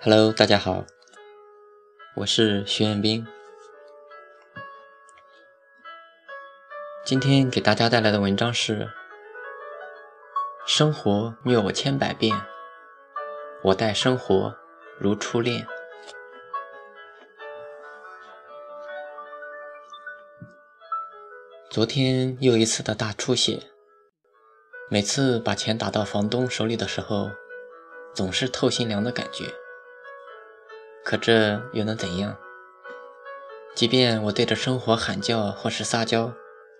Hello，大家好，我是徐彦斌。今天给大家带来的文章是：生活虐我千百遍，我待生活如初恋。昨天又一次的大出血，每次把钱打到房东手里的时候，总是透心凉的感觉。可这又能怎样？即便我对着生活喊叫或是撒娇，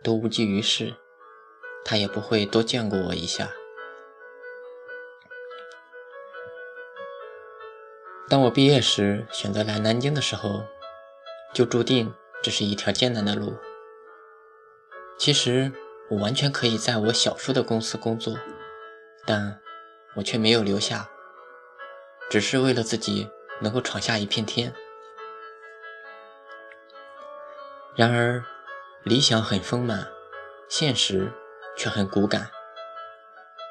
都无济于事，他也不会多眷顾我一下。当我毕业时选择来南京的时候，就注定这是一条艰难的路。其实我完全可以在我小叔的公司工作，但我却没有留下，只是为了自己。能够闯下一片天。然而，理想很丰满，现实却很骨感。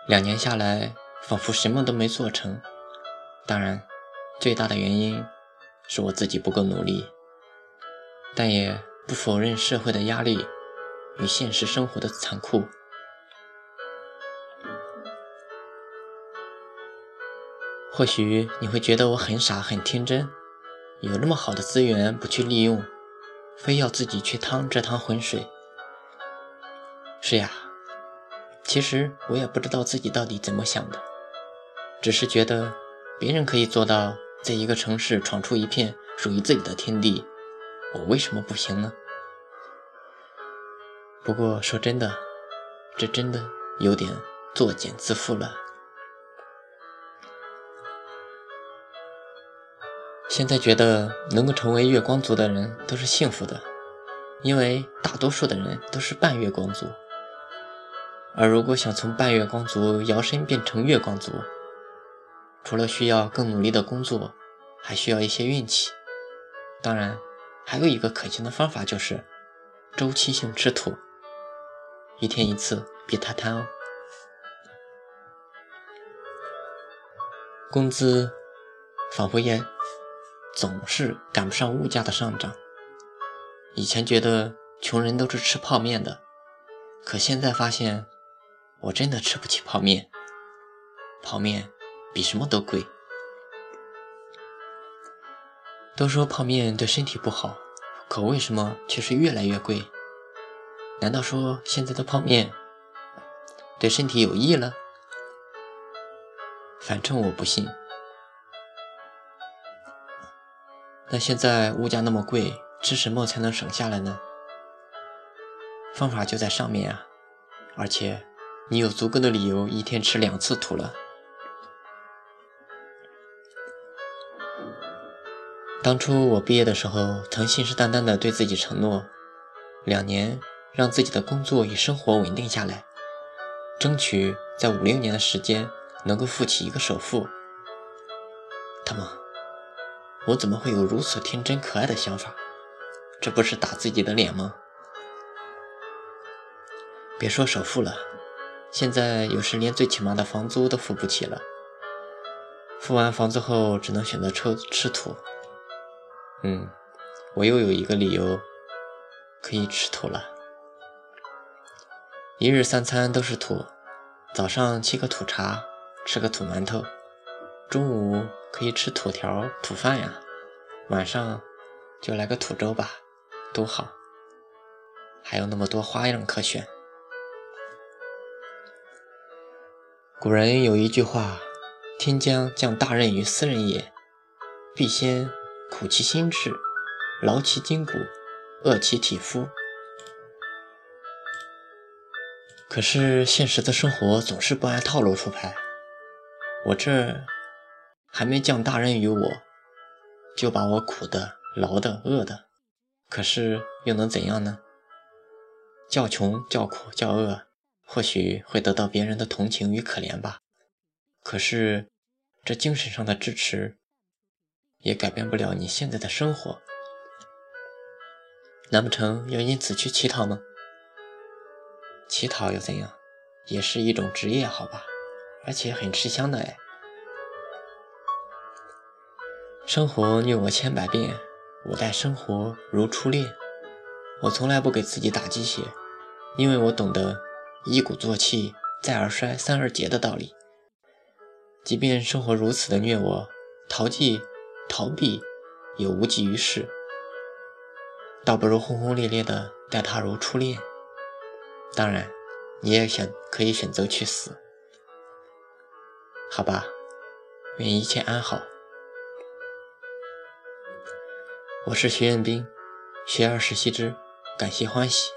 两年下来，仿佛什么都没做成。当然，最大的原因是我自己不够努力，但也不否认社会的压力与现实生活的残酷。或许你会觉得我很傻很天真，有那么好的资源不去利用，非要自己去趟这趟浑水。是呀，其实我也不知道自己到底怎么想的，只是觉得别人可以做到在一个城市闯出一片属于自己的天地，我为什么不行呢？不过说真的，这真的有点作茧自缚了。现在觉得能够成为月光族的人都是幸福的，因为大多数的人都是半月光族。而如果想从半月光族摇身变成月光族，除了需要更努力的工作，还需要一些运气。当然，还有一个可行的方法就是周期性吃土，一天一次，别太贪哦。工资仿佛也。总是赶不上物价的上涨。以前觉得穷人都是吃泡面的，可现在发现我真的吃不起泡面。泡面比什么都贵。都说泡面对身体不好，可为什么却是越来越贵？难道说现在的泡面对身体有益了？反正我不信。那现在物价那么贵，吃什么才能省下来呢？方法就在上面啊！而且你有足够的理由一天吃两次土了。当初我毕业的时候，曾信誓旦旦地对自己承诺，两年让自己的工作与生活稳定下来，争取在五六年的时间能够付起一个首付。他妈！我怎么会有如此天真可爱的想法？这不是打自己的脸吗？别说首付了，现在有时连最起码的房租都付不起了。付完房子后，只能选择抽吃土。嗯，我又有一个理由可以吃土了。一日三餐都是土，早上沏个土茶，吃个土馒头，中午。可以吃土条、土饭呀，晚上就来个土粥吧，多好！还有那么多花样可选。古人有一句话：“天将降大任于斯人也，必先苦其心志，劳其筋骨，饿其体肤。”可是现实的生活总是不按套路出牌，我这。还没降大任于我，就把我苦的、劳的、饿的，可是又能怎样呢？叫穷、叫苦、叫饿，或许会得到别人的同情与可怜吧。可是这精神上的支持，也改变不了你现在的生活。难不成要因此去乞讨吗？乞讨又怎样？也是一种职业，好吧？而且很吃香的哎。生活虐我千百遍，我待生活如初恋。我从来不给自己打鸡血，因为我懂得一鼓作气，再而衰，三而竭的道理。即便生活如此的虐我，逃避逃避也无济于事，倒不如轰轰烈烈的待他如初恋。当然，你也选可以选择去死，好吧？愿一切安好。我是徐彦斌，学而时习之，感谢欢喜。